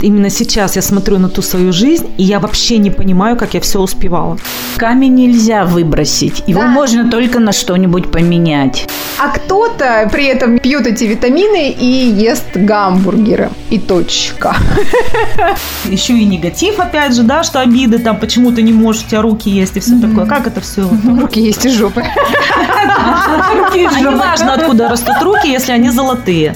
Именно сейчас я смотрю на ту свою жизнь, и я вообще не понимаю, как я все успевала. Камень нельзя выбросить. Его Да. можно только на что-нибудь поменять. А кто-то при этом пьет эти витамины и ест гамбургеры. И точка. Еще и негатив, опять же, да, что обиды, там, почему ты не можешь, у тебя руки есть и все такое. Как это все? Руки есть из жопы. Руки А не жопы. важно, откуда растут руки, если они золотые.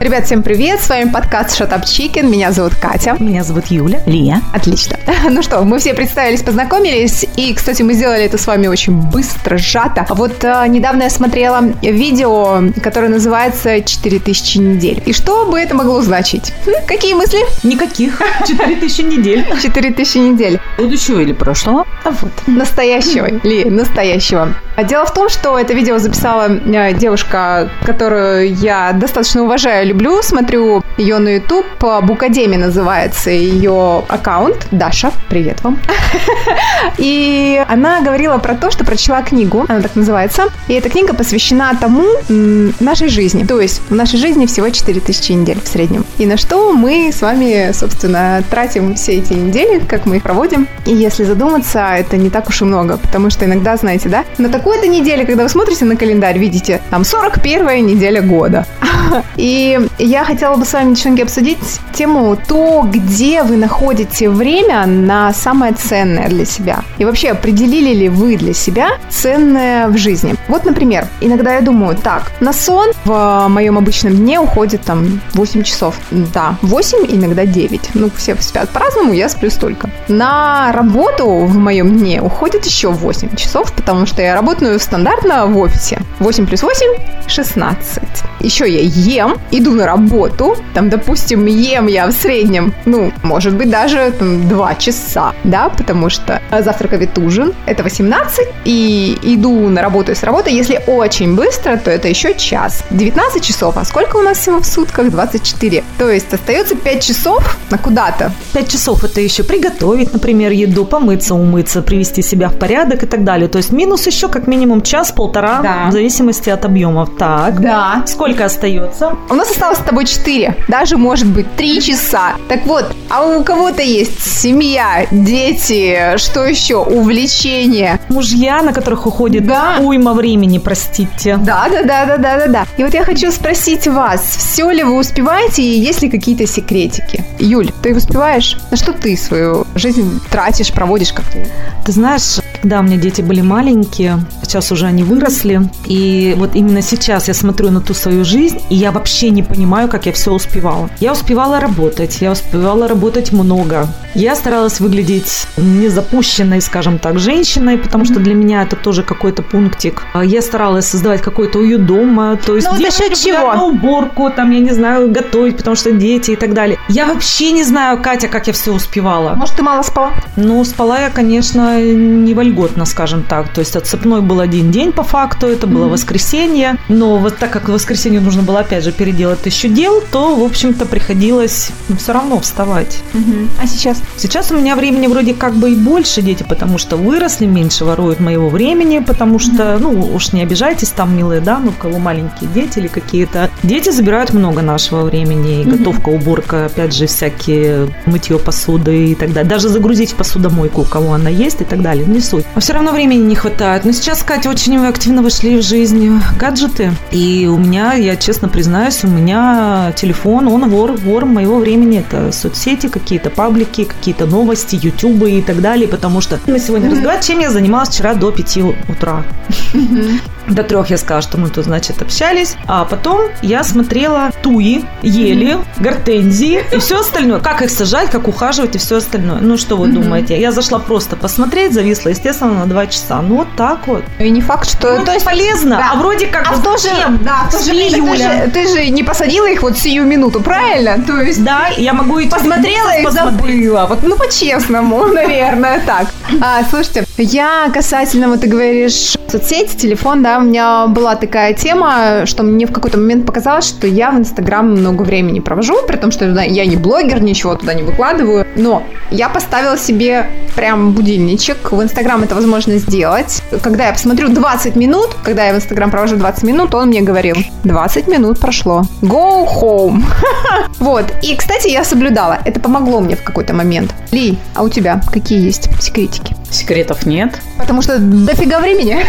Ребят, всем привет! С вами подкаст Shut Up Chicken. Меня зовут Катя. Меня зовут Юля. Лия. Отлично. Ну что, мы все представились, познакомились. И, кстати, мы сделали это с вами очень быстро, сжато. Вот а, недавно я смотрела видео, которое называется «4000 недель». И что бы это могло значить? Хм, какие мысли? Никаких. 4000 недель. 4000 недель. Будущего или прошлого? А вот, настоящего, Ли, настоящего. А Дело в том, что это видео записала э, девушка, которую я достаточно уважаю, люблю, смотрю ее на YouTube, Букадеми называется ее аккаунт. Даша, привет вам. И она говорила про то, что прочла книгу, она так называется, и эта книга посвящена тому нашей жизни. То есть в нашей жизни всего 4000 недель в среднем. И на что мы с вами, собственно, тратим все эти недели, как мы их проводим. И если задуматься, это не так уж и много, потому что иногда, знаете, да, на такой-то неделе, когда вы смотрите на календарь, видите, там 41 неделя года. И я хотела бы с вами, девчонки, обсудить тему то, где вы находите время на самое ценное для себя. И вообще, определили ли вы для себя ценное в жизни? Вот, например, иногда я думаю, так, на сон в моем обычном дне уходит там 8 часов. Да, 8, иногда 9. Ну, все спят по-разному, я сплю столько. На работу в моем дне уходит еще 8 часов, потому что я работаю стандартно в офисе. 8 плюс 8 – 16. Еще я ем, иду на работу, там, допустим, ем я в среднем, ну, может быть, даже там, 2 часа, да, потому что завтрак, обед, ужин – это 18, и иду на работу и с работы, если очень быстро, то это еще час. 19 часов, а сколько у нас всего в сутках? 24. То есть остается 5 часов на куда-то. Пять часов это еще приготовить, например, еду, помыться, умыться, привести себя в порядок и так далее. То есть минус еще как минимум час-полтора, Да. в зависимости от объемов. Так. Да. Сколько остается? У нас осталось с тобой 4, даже, может быть, 3 часа. Так вот, а у кого-то есть семья, дети, что еще? Увлечения. Мужья, на которых уходит Да. уйма времени, простите. Да, да, да, да, да, да, да. И вот я хочу спросить вас, все ли вы успеваете и есть ли какие-то секретики? Юль, ты успеваешь? На что ты свою жизнь тратишь, проводишь как ты? Ты знаешь, когда у меня дети были маленькие, сейчас уже они выросли, и вот именно сейчас я смотрю на ту свою жизнь, и я вообще не понимаю, как я все успевала. Я успевала работать, я успевала работать много. Я старалась выглядеть не запущенной, скажем так, женщиной, потому что для меня это тоже какой-то пунктик. А Я старалась создавать какой-то уют дома, то есть Ну, регулярно чего? уборку, там, я не знаю, готовить, потому что дети и так далее. Я вообще не знаю, Катя, как я все успевала. Может, ты мало спала? Ну, спала я, конечно, не вольготно, скажем так. То есть отцепной был один день по факту, это было воскресенье. Но вот так как в воскресенье нужно было, опять же, переделать тысячу дел, то, в общем-то, приходилось все равно вставать. А сейчас? Сейчас у меня времени вроде как бы и больше дети, потому что выросли, меньше воруют моего времени, потому что, ну, уж не обижайтесь, там, милые дамы, у кого маленькие дети или какие-то. Дети забирают много нашего времени, и готовка, уборка, опять же, всякие мытье посуды и так далее. Даже загрузить в посудомойку, у кого она есть и так далее, не суть. А все равно времени не хватает. Но сейчас, Катя, очень активно вошли в жизнь гаджеты, и у меня, я честно признаюсь, у меня телефон, он вор, вор моего времени. Это соцсети, какие-то паблики, какие-то новости, ютубы и так далее, потому что мы сегодня разговариваем, чем я занималась вчера до 5 утра. До трех я сказала, что мы тут, значит, общались. А потом я смотрела туи, ели, гортензии и все остальное. Как их сажать, как ухаживать и все остальное. Ну, что вы думаете? Я зашла просто посмотреть, зависла, естественно, на два часа. Ну, вот так вот. И не факт, что... Ну, то есть полезно, да. а вроде как А в то же, да, в то же время ты же, ты же не посадила их вот сию минуту, правильно? То есть Да, я могу идти посмотрела и посмотреть. забыла. Вот, ну, по-честному, наверное, так. А, слушайте, Я касательно, вот ты говоришь, соцсети, телефон, да, у меня была такая тема, что мне в какой-то момент показалось, что я в Инстаграм много времени провожу, при том, что я не блогер, ничего туда не выкладываю, но я поставила себе прям будильничек, в Инстаграм это возможно сделать. Когда я посмотрю 20 минут, когда я в Инстаграм провожу 20 минут, он мне говорил, 20 минут прошло, go home. Вот, и, кстати, я соблюдала, это помогло мне в какой-то момент. Ли, а у тебя какие есть секретики? Секретов нет. Потому что дофига времени.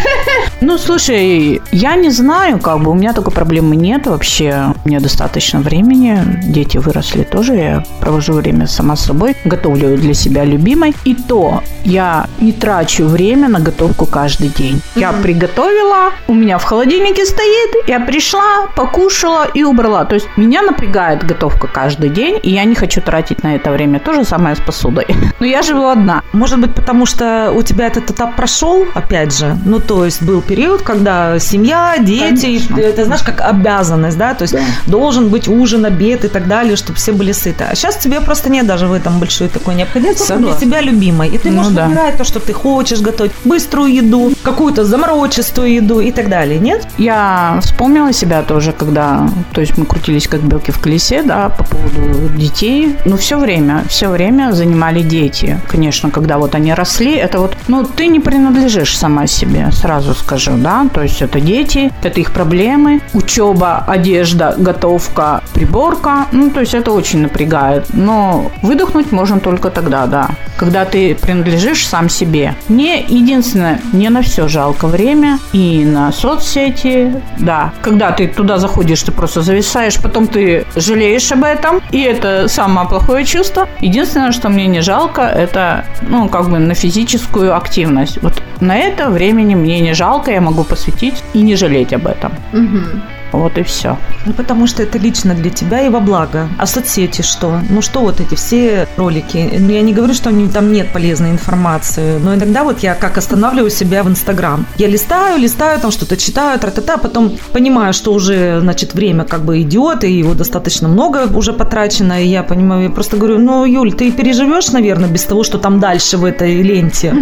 Ну, слушай, я не знаю, как бы у меня такой проблемы нет вообще. У меня достаточно времени. Дети выросли тоже. Я провожу время сама с собой. Готовлю для себя любимой. И то я не трачу время на готовку каждый день. Я приготовила, у меня в холодильнике стоит, я пришла, покушала и убрала. То есть меня напрягает готовка каждый день, и я не хочу тратить на это время. То же самое с посудой. Но я живу одна. Может быть, потому что у тебя этот этап прошел, опять же. Ну, то есть был период, когда семья, дети, Конечно. это знаешь, как обязанность, да, то есть Да. должен быть ужин, обед и так далее, чтобы все были сыты. А сейчас тебе просто нет даже в этом большой такой необходимости, только для Согласна. тебя любимой. И ты Ну можешь да. выбирать то, что ты хочешь готовить, быструю еду, какую-то заморочистую еду и так далее, нет? Я вспомнила себя тоже, когда, то есть мы крутились как белки в колесе, да, по поводу детей. Но все время, все время занимали дети. Конечно, когда вот они росли, это вот, ну, ты не принадлежишь сама себе, сразу скажу, да, то есть это дети, это их проблемы, учеба, одежда, готовка, приборка, ну, то есть это очень напрягает. Но выдохнуть можно только тогда, да, когда ты принадлежишь сам себе. Мне единственное, не на все жалко время и на соцсети, да. Когда ты туда заходишь, ты просто зависаешь, потом ты жалеешь об этом, и это самое плохое чувство. Единственное, что мне не жалко, это, ну, как бы на физическую активность. Вот на это времени мне не жалко, я могу посвятить и не жалеть об этом. Мгм. Вот и все. Ну, потому что это лично для тебя и во благо. А соцсети что? Ну, что вот эти все ролики? Ну, Я не говорю, что они- там нет полезной информации, но иногда вот я как останавливаю себя в Инстаграм. Я листаю, листаю, там что-то читаю, тра-та-та, потом понимаю, что уже, значит, время как бы идет, и его достаточно много уже потрачено, и я понимаю, я просто говорю, ну, Юль, ты переживешь, наверное, без того, что там дальше в этой ленте.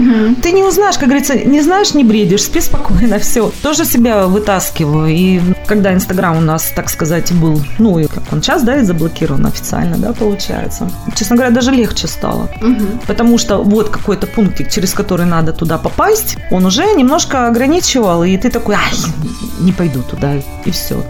Ты не узнаешь, как говорится, не знаешь, не бредишь, спи спокойно, все. Тоже себя вытаскиваю. И когда Инстаграм у нас, так сказать, был, ну, и как он сейчас, да, и заблокирован официально, да, получается. Честно говоря, даже легче стало. Мгм. Потому что вот какой-то пунктик, через который надо туда попасть, он уже немножко ограничивал, и ты такой, ай, не пойду туда, и все.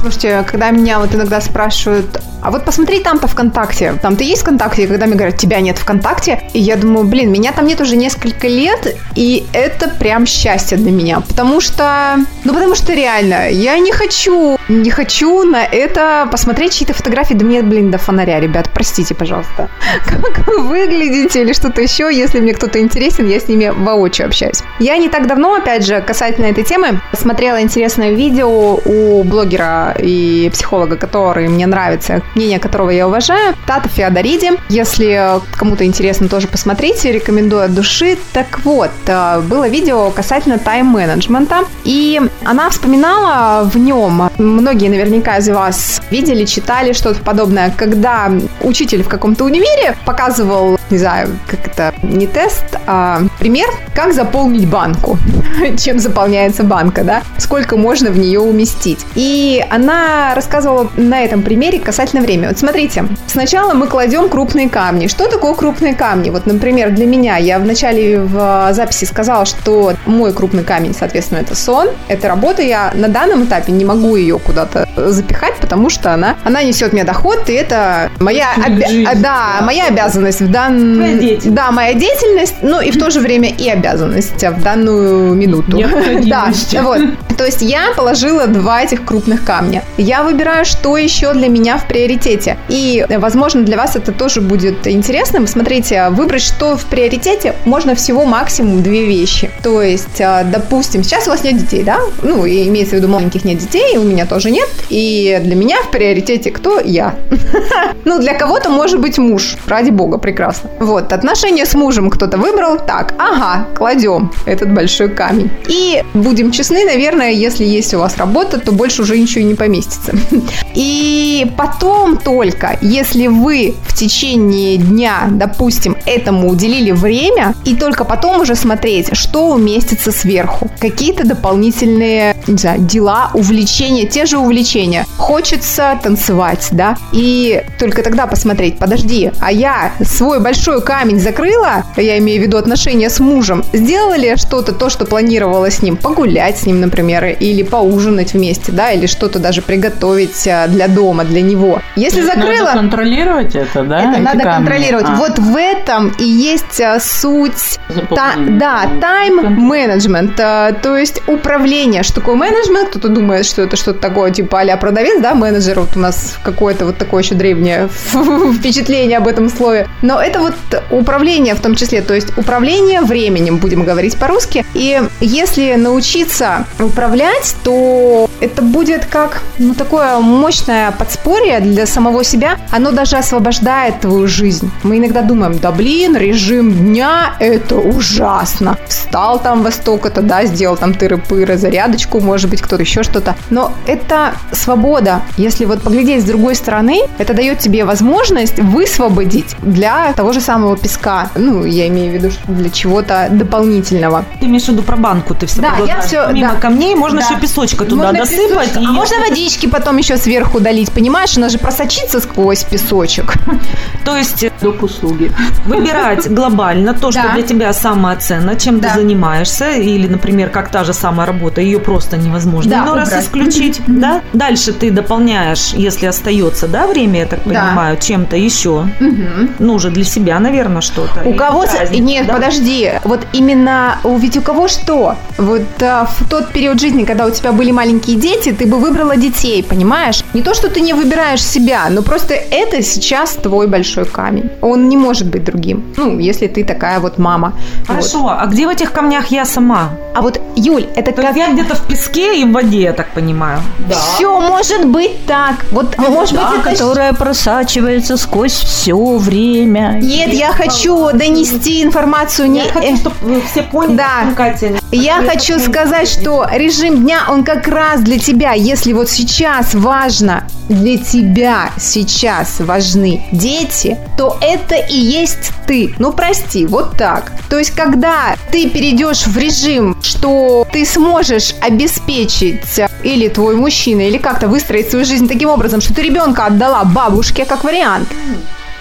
Слушайте, когда меня вот иногда спрашивают, а вот посмотри там-то ВКонтакте, там ты есть ВКонтакте, и когда мне говорят, тебя нет ВКонтакте, и я думаю, блин, меня там нет уже несколько лет, и это прям счастье для меня, потому что, ну потому что реально, я не хочу, не хочу на это посмотреть чьи-то фотографии, да мне, блин, до фонаря, ребят, простите, пожалуйста, как вы выглядите или что-то еще, если мне кто-то интересен, я с ними воочию общаюсь. Я не так давно, опять же, касательно этой темы, смотрела интересное видео у блогера и психолога, который мне нравится, мнение которого я уважаю, Тата Феодориди. Если кому-то интересно, тоже посмотрите, рекомендую от души. Так вот, э, было видео касательно тайм-менеджмента, и она вспоминала в нем, многие наверняка из вас видели, читали что-то подобное, когда учитель в каком-то универе показывал, не знаю, как это, не тест, а пример, как заполнить банку, чем заполняется банка, да, сколько можно в нее уместить. И она рассказывала на этом примере касательно времени. Вот смотрите, сначала мы кладем крупные камни. Что такое крупные камни? Вот, например, для меня, я в начале в записи сказала, что мой крупный камень, соответственно, это сон, это работа. Я на данном этапе не могу ее куда-то запихать, потому что она, она несет мне доход, и это моя, обя- Жизнь, да, да. моя обязанность в дан... Твоя деятельность. Да, моя деятельность, ну и в то же время и обязанность в данную минуту. Да, вот. То есть я положила два этих крупных камня. Я выбираю, что еще для меня в приоритете. И, возможно, для вас это тоже будет интересным. Смотрите, выбрать, что в приоритете, можно всего максимум две вещи. То есть, э, допустим, сейчас у вас нет детей, да? Ну, и имеется в виду маленьких нет детей, у меня тоже нет. И для меня в приоритете кто? Я. Ну, для кого-то может быть муж. Ради бога, прекрасно. Вот, отношения с мужем кто-то выбрал. Так, ага, кладем этот большой камень. И будем честны, наверное, если есть у вас работа, то больше уже ничего не поместится. И потом только, если вы в течение дня, допустим, этому уделили время, и только потом уже смотреть, что уместится сверху. Какие-то дополнительные, не знаю, дела, увлечения, те же увлечения. Хочется танцевать, да, и только тогда посмотреть, подожди, а я свой большой камень закрыла, я имею в виду отношения с мужем, сделала ли что-то, то, что планировала с ним, погулять с ним, например, или поужинать вместе, да, или что-то даже приготовить а, для дома, для него. Если закрыла... Надо контролировать это, да? Это надо камни? контролировать. А. Вот в этом и есть а, суть... Та, да, тайм-менеджмент, а, то есть управление. Что такое менеджмент? Кто-то думает, что это что-то такое, типа а продавец, да, менеджер. Вот у нас какое-то вот такое еще древнее впечатление об этом слове. Но это вот управление в том числе, то есть управление временем, будем говорить по-русски. И если научиться управлять, то это будет как ну, такое мощное подспорье для самого себя. Оно даже освобождает твою жизнь. Мы иногда думаем, да блин, режим дня – это ужасно. Встал там во столько-то, да, сделал там тыры-пыры, зарядочку, может быть, кто-то еще что-то. Но это свобода. Если вот поглядеть с другой стороны, это дает тебе возможность высвободить для того же самого песка. Ну, я имею в виду, что для чего-то дополнительного. Ты имеешь в виду про банку, ты все Да, я все... Мимо да. камней можно да. еще песочка туда можно досыпать. И... А можно водички потом еще сверху долить, понимаешь? Она же просочится сквозь песочек. То есть... Доп. услуги. Выбирать глобально то, что для тебя самое ценное, чем ты занимаешься, или, например, как та же самая работа, ее просто невозможно да, ну, раз исключить, да? Дальше ты дополняешь, если остается, да, время, я так понимаю, чем-то еще. Ну, уже для себя, наверное, что-то. У кого... Нет, подожди. Вот именно... Ведь у кого что? Вот а, в тот период жизни, когда у тебя были маленькие дети, ты бы выбрала детей, понимаешь? Не то, что ты не выбираешь себя, но просто это сейчас твой большой камень. Он не может быть другим. Ну, если ты такая вот мама. Хорошо, вот. а где в этих камнях я сама? А вот, Юль, это То как... я где-то в песке и в воде, я так понимаю. Да. Все может быть так. Вот, ну, может да, быть, это... которая просачивается сквозь все время. Нет, я хочу донести информацию не... Я хочу, чтобы все поняли, да. Катя. Я хочу сказать, что режим дня, он как раз для тебя, если вот сейчас важно, для тебя сейчас важны дети, то это и есть ты. Ну, прости, вот так. То есть, когда ты перейдешь в режим, что ты сможешь обеспечить или твой мужчина, или как-то выстроить свою жизнь таким образом, что ты ребенка отдала бабушке как вариант,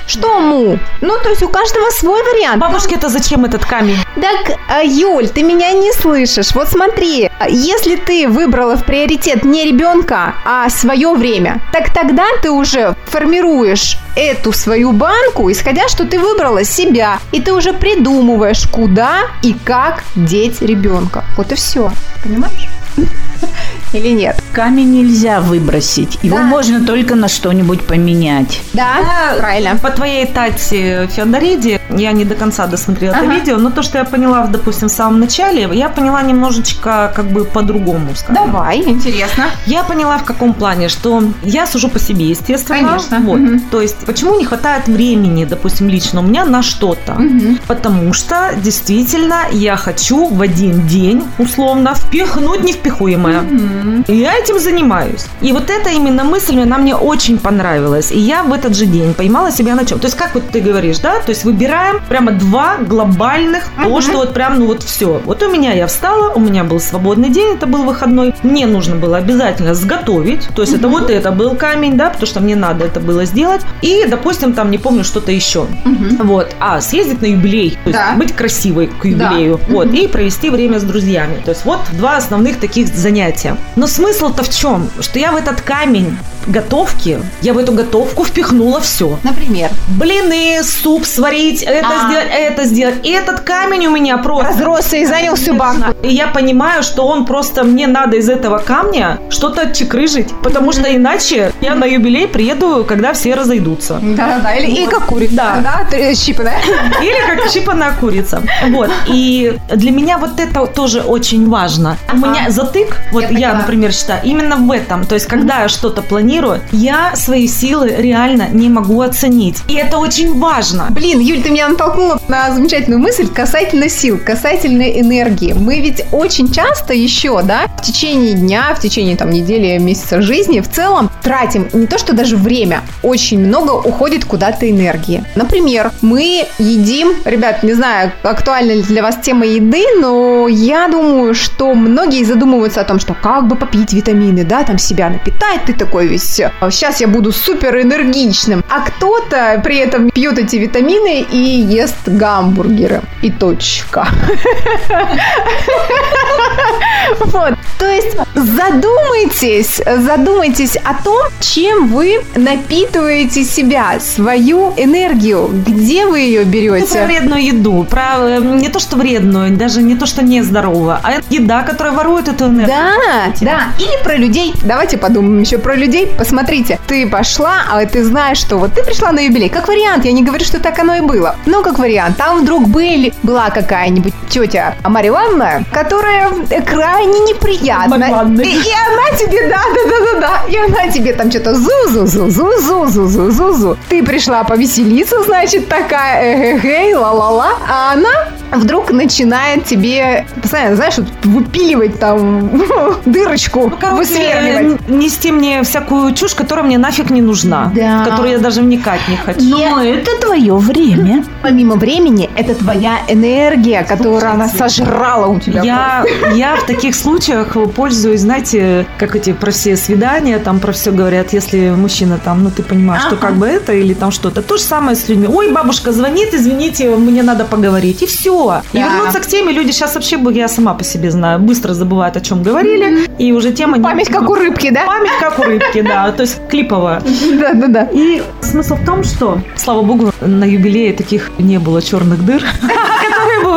что му? Ну, то есть у каждого свой вариант. Бабушке это зачем этот камень? Так, а, Юль, ты меня не слышишь. Вот смотри, если ты выбрала в приоритет не ребенка, а свое время, так тогда ты уже формируешь эту свою банку, исходя, что ты выбрала себя, и ты уже придумываешь, куда и как деть ребенка. Вот и все. Понимаешь? Или нет? Камень нельзя выбросить. Его да. можно только на что-нибудь поменять. Да, да, правильно. По твоей Тате Феодориде, я не до конца досмотрела ага. это видео, но то, что я поняла, допустим, в самом начале, я поняла немножечко как бы по-другому. Скажем. Давай, интересно. Я поняла в каком плане, что я сужу по себе, естественно. Конечно. Вот. Угу. То есть, почему не хватает времени, допустим, лично у меня на что-то? Угу. Потому что, действительно, я хочу в один день, условно, впихнуть Угу. И я этим занимаюсь. И вот эта именно мысль, она мне очень понравилась. И я в этот же день поймала себя на чем. То есть, как вот ты говоришь, да? То есть, выбираем прямо два глобальных, uh-huh. то, что вот прям, ну вот все. Вот у меня я встала, у меня был свободный день, это был выходной. Мне нужно было обязательно сготовить. То есть, uh-huh. это вот это был камень, да, потому что мне надо это было сделать. И, допустим, там, не помню, что-то еще. Uh-huh. Вот. А, съездить на юбилей. То есть, да. быть красивой к юбилею. Да. Вот. Uh-huh. И провести время с друзьями. То есть, вот два основных таких занятия. Но смысл-то в чем? Что я в этот камень готовки, я в эту готовку впихнула все. Например? Блины, суп сварить, это а. сделать, это сделать. И этот камень у меня просто... Разросся и занял всю банку. И я понимаю, что он просто, мне надо из этого камня что-то чекрыжить, потому что иначе я на юбилей приеду, когда все разойдутся. Да-да-да, или, или как курица. Да. да, щипаная. Или как щипаная курица. Вот. И для меня вот это тоже очень важно. У меня затык, вот я, например, считаю, именно в этом. То есть, когда я что-то планирую, я свои силы реально не могу оценить. И это очень важно. Блин, Юль, ты меня натолкнула на замечательную мысль касательно сил, касательно энергии. Мы ведь очень часто еще, да, в течение дня, в течение там недели, месяца жизни в целом тратим тратим не то, что даже время, очень много уходит куда-то энергии. Например, мы едим, ребят, не знаю, актуальна ли для вас тема еды, но я думаю, что многие задумываются о том, что как бы попить витамины, да, там себя напитать, ты такой весь, сейчас я буду супер энергичным. А кто-то при этом пьет эти витамины и ест гамбургеры. И точка. Вот. То есть задумайтесь, задумайтесь о том, чем вы напитываете себя, свою энергию, где вы ее Ну, берете. про вредную еду, про э, не то, что вредную, даже не то, что нездоровую, а еда, которая ворует эту энергию. Да, да. Или про людей. Давайте подумаем еще про людей. Посмотрите, ты пошла, а ты знаешь, что вот ты пришла на юбилей. Как вариант, я не говорю, что так оно и было. Но как вариант, там вдруг были, была какая-нибудь тетя Марья Ивановна, которая крайне неприятна. И, и она тебе, да, да, да, да, да. И она тебе там что-то зу-зу-зу-зу-зу-зу-зу-зу. Ты пришла повеселиться, значит, такая, эй, ла-ла-ла. А она вдруг начинает тебе, постоянно, знаешь, вот выпиливать там дырочку, Ну, короче, высверливать. нести мне всякую чушь, которая мне нафиг не нужна. Да. В которую я даже вникать не хочу. Но это твое время. Помимо времени, это твоя энергия, которую она сожрала у тебя. Я, я в таких случаях пользуюсь, знаете, как эти про все свидания, там про все говорят, если мужчина там, ну ты понимаешь, что Ага. как бы это или там что-то. То же самое с людьми. Ой, бабушка звонит, извините, мне надо поговорить. И все. И Да. вернуться к теме. Люди сейчас вообще, я сама по себе знаю, быстро забывают, о чем говорили. И уже тема... не- Память как у рыбки, да? Память как у рыбки, да. То есть клиповая. Да, да, да. И смысл в том, что, слава богу, на юбилее таких не было черных дыр,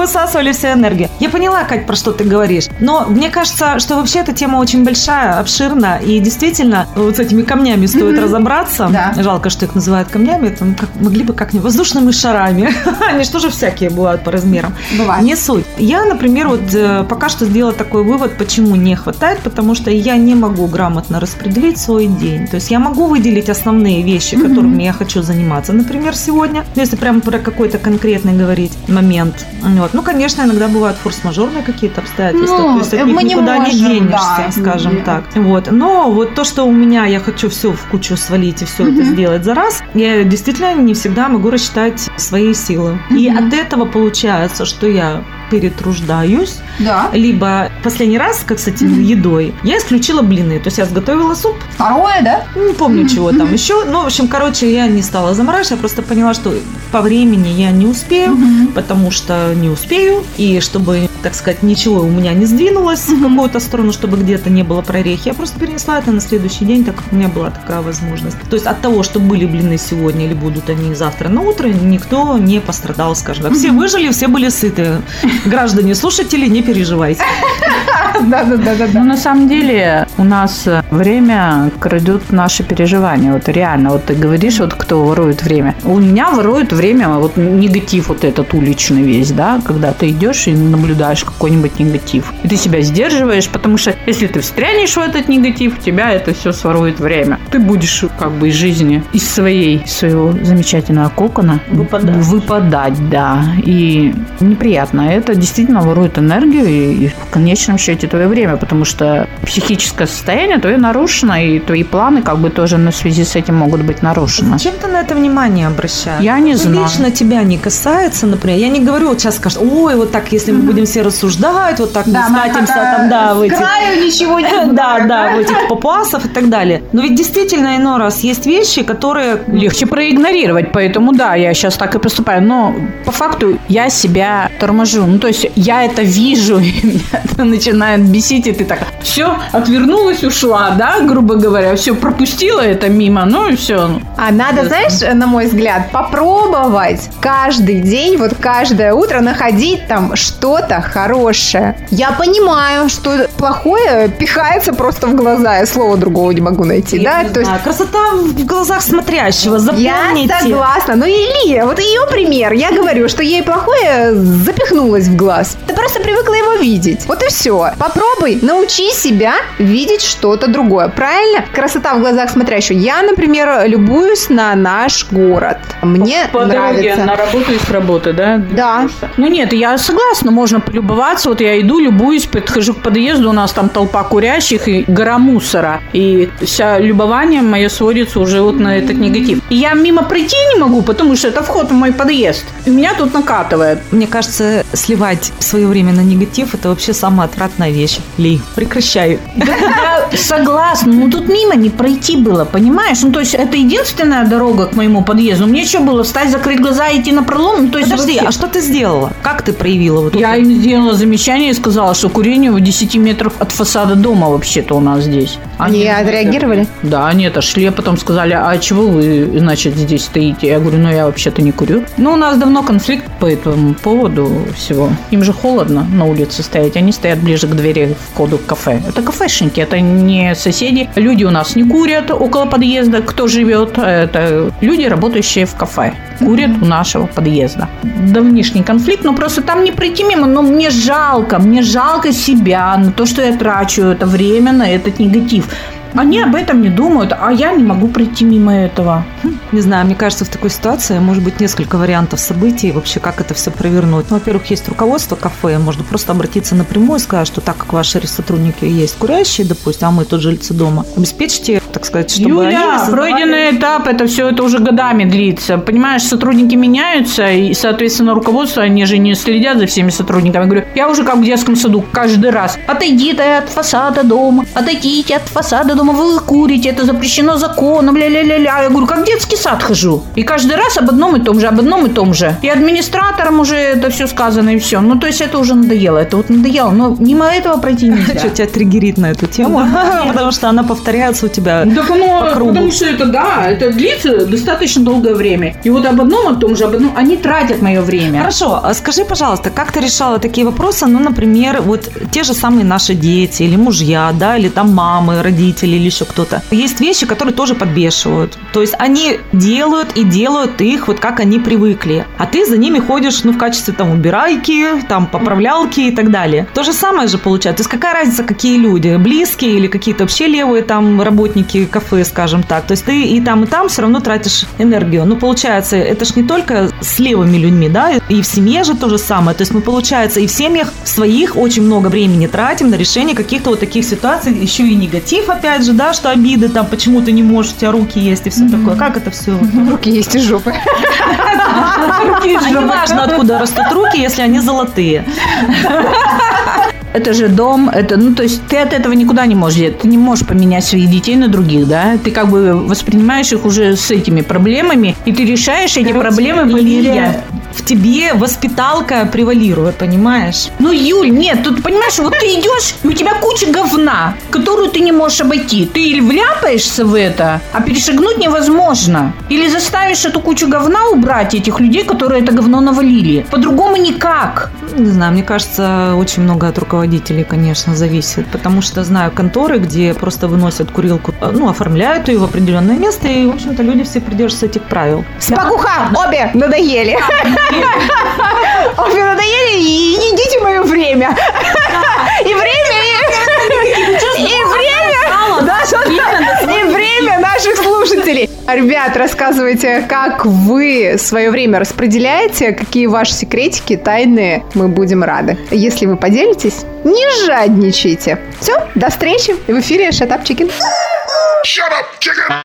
высасывали всю энергию. Я поняла, Кать, про что ты говоришь. Но мне кажется, что вообще эта тема очень большая, обширна, и действительно вот с этими камнями стоит разобраться. Да. Жалко, что их называют камнями, там как, могли бы как-нибудь воздушными шарами. Они что же всякие бывают по размерам. Бывает. Не суть. Я, например, вот э, пока что сделала такой вывод, почему не хватает, потому что я не могу грамотно распределить свой день. То есть я могу выделить основные вещи, которыми я хочу заниматься. Например, сегодня, если прям про какой-то конкретный говорить момент. Вот. Ну, конечно, иногда бывают форс-мажорные какие-то обстоятельства. Ну, то есть от них не никуда не, можем, денешься, да. скажем Нет. так. Вот. Но вот то, что у меня, я хочу все в кучу свалить и все это Мгм. сделать за раз, я действительно не всегда могу рассчитать свои силы. И Мгм. от этого получается, что я перетруждаюсь, Да. либо последний раз, как с этим едой, я исключила блины. То есть я сготовила суп, Второе, да? не помню, чего там еще. Ну, в общем, короче, я не стала заморачиваться, я просто поняла, что по времени я не успею, потому что не успею. И чтобы, так сказать, ничего у меня не сдвинулось в какую-то сторону, чтобы где-то не было прорехи, я просто перенесла это на следующий день, так как у меня была такая возможность. То есть от того, что были блины сегодня или будут они завтра на утро, никто не пострадал, скажем так. Все выжили, все были сыты. Граждане, слушатели, не переживайте. Да, да, да, да, Ну, на самом деле, у нас э, время крадет наши переживания. Вот реально, вот ты говоришь, вот кто ворует время. У меня ворует время вот негатив вот этот уличный весь, да, когда ты идешь и наблюдаешь какой-нибудь негатив. И ты себя сдерживаешь, потому что если ты встрянешь в этот негатив, у тебя это все сворует время. Ты будешь как бы из жизни, из своей, из своего замечательного кокона Выпадать. выпадать, да. И неприятно. Это действительно ворует энергию и, и в конечном счете твое время, потому что психическое состояние твое нарушено, и твои планы как бы тоже на связи с этим могут быть нарушены. Зачем ты на это внимание обращаешь? Я не Это знаю. Лично тебя не касается, например. Я не говорю, вот сейчас скажешь, ой, вот так, если мы будем все рассуждать, вот так мы скатимся там, да, в эти... краю ничего не Да, да, в этих папуасов и так далее. Но ведь действительно иной раз есть вещи, которые Легче проигнорировать, поэтому да, я сейчас так и поступаю. Но по факту я себя торможу. Ну, то есть я это вижу, и это начинает бесить, и ты так все, отвернулась, ушла, да, грубо говоря, все, пропустила это мимо, ну и все. А надо, знаешь, на мой взгляд, попробовать каждый день, вот каждое утро находить там что-то хорошее. Я понимаю, что плохое пихается просто в глаза, я слова другого не могу найти, Я да? То есть знаю, красота в глазах смотрящего, я запомните. согласна. Ну, Илья, вот ее пример. Я говорю, что ей плохое запихнулось в глаз. Ты просто привыкла его видеть. Вот и все. Попробуй, научи себя видеть что-то другое, правильно? Красота в глазах смотрящего. Я, например, любуюсь на наш город. Мне По нравится. дороге на работу и с работы, да? Да. Ну нет, я согласна, можно полюбоваться. Вот я иду, любуюсь, подхожу к подъезду, у нас там толпа курящих и гора мусора. И вся любование мое сводится уже вот на этот негатив. И я мимо пройти не могу, потому что это вход в мой подъезд. И меня тут накатывает. Мне кажется, сливать свое время на негатив – это вообще самая отвратная вещь. Ли, прекращай. Я согласна, но тут мимо не пройти было, понимаешь? Ну, то есть это единственная дорога к моему подъезду. Мне что было, встать, закрыть глаза и идти на пролом? Ну, то есть Подожди, вообще- а что ты сделала? Как ты проявила вот Я им сделала замечание и сказала, что курение в 10 метров от фасада дома вообще-то у нас здесь. Они отреагировали? Да, они отошли, а потом сказали, а чего вы, значит, здесь стоите? Я говорю, ну я вообще-то не курю. Ну, у нас давно конфликт по этому поводу всего. Им же холодно на улице стоять, они стоят ближе к двери входу в кафе. Это кафешники, это не соседи. Люди у нас не курят около подъезда, кто живет. Это люди, работающие в кафе. Курят у нашего подъезда. Давнишний конфликт, но просто там не пройти мимо. Но мне жалко, мне жалко себя, на то, что я трачу это время на этот негатив. Они об этом не думают, а я не могу пройти мимо этого. Не знаю, мне кажется, в такой ситуации может быть несколько вариантов событий, вообще как это все провернуть. Ну, во-первых, есть руководство кафе, можно просто обратиться напрямую и сказать, что так как ваши сотрудники есть курящие, допустим, а мы тут жильцы дома, обеспечьте, так сказать, чтобы они Юля, создавали- пройденный этап, это все это уже годами длится. Понимаешь, сотрудники меняются, и, соответственно, руководство, они же не следят за всеми сотрудниками. Я говорю, я уже как в детском саду каждый раз. Отойдите от фасада дома, отойдите от фасада дома, вы курите, это запрещено законом, ля-ля-ля-ля. Я говорю, как в детский сад хожу. И каждый раз об одном и том же, об одном и том же. И администраторам уже это все сказано, и все. Ну, то есть это уже надоело, это вот надоело. Но мимо этого пройти нельзя. Что тебя триггерит на эту тему? Потому что она повторяется у тебя Так оно, по кругу. потому что это, да, это длится достаточно долгое время. И вот об одном, о том же, об одном, они тратят мое время. Хорошо, а скажи, пожалуйста, как ты решала такие вопросы? Ну, например, вот те же самые наши дети или мужья, да, или там мамы, родители или еще кто-то. Есть вещи, которые тоже подбешивают. То есть они делают и делают их вот как они привыкли. А ты за ними ходишь, ну, в качестве там убирайки, там поправлялки и так далее. То же самое же получается. То есть какая разница, какие люди? Близкие или какие-то вообще левые там работники кафе, скажем так. То есть ты и там, и там все равно тратишь энергию. Ну, получается, это ж не только с левыми людьми, да, и в семье же то же самое. То есть мы, получается, и в семьях своих очень много времени тратим на решение каких-то вот таких ситуаций. Еще и негатив, опять же, да, что обиды, там, почему ты не можешь, у тебя руки есть и все такое. Как это все? Руки есть из жопы. А не важно, откуда растут руки, если они золотые. Это же дом, это, ну, то есть ты от этого никуда не можешь. Ты не можешь поменять своих детей на других, да? Ты как бы воспринимаешь их уже с этими проблемами, и ты решаешь эти проблемы Или влияя. В тебе воспиталка превалирует, понимаешь? Ну, Юль, нет, тут, понимаешь, вот ты идешь, и у тебя куча говна, которую ты не можешь обойти. Ты или вляпаешься в это, а перешагнуть невозможно. Или заставишь эту кучу говна убрать этих людей, которые это говно навалили. По-другому никак. Не знаю, мне кажется, очень много от руководителей, конечно, зависит. Потому что знаю конторы, где просто выносят курилку, э, ну, оформляют ее в определенное место, и, в общем-то, люди все придерживаются этих правил. Спокуха, обе надоели. Обе надоели и не едите мое время. И время, и- время, и время наших слушателей. Ребят, рассказывайте, как вы свое время распределяете, какие ваши секретики, тайны, мы будем рады. Если вы поделитесь, не жадничайте. Все, до встречи в эфире Шатап Чикин. Shut up, chicken!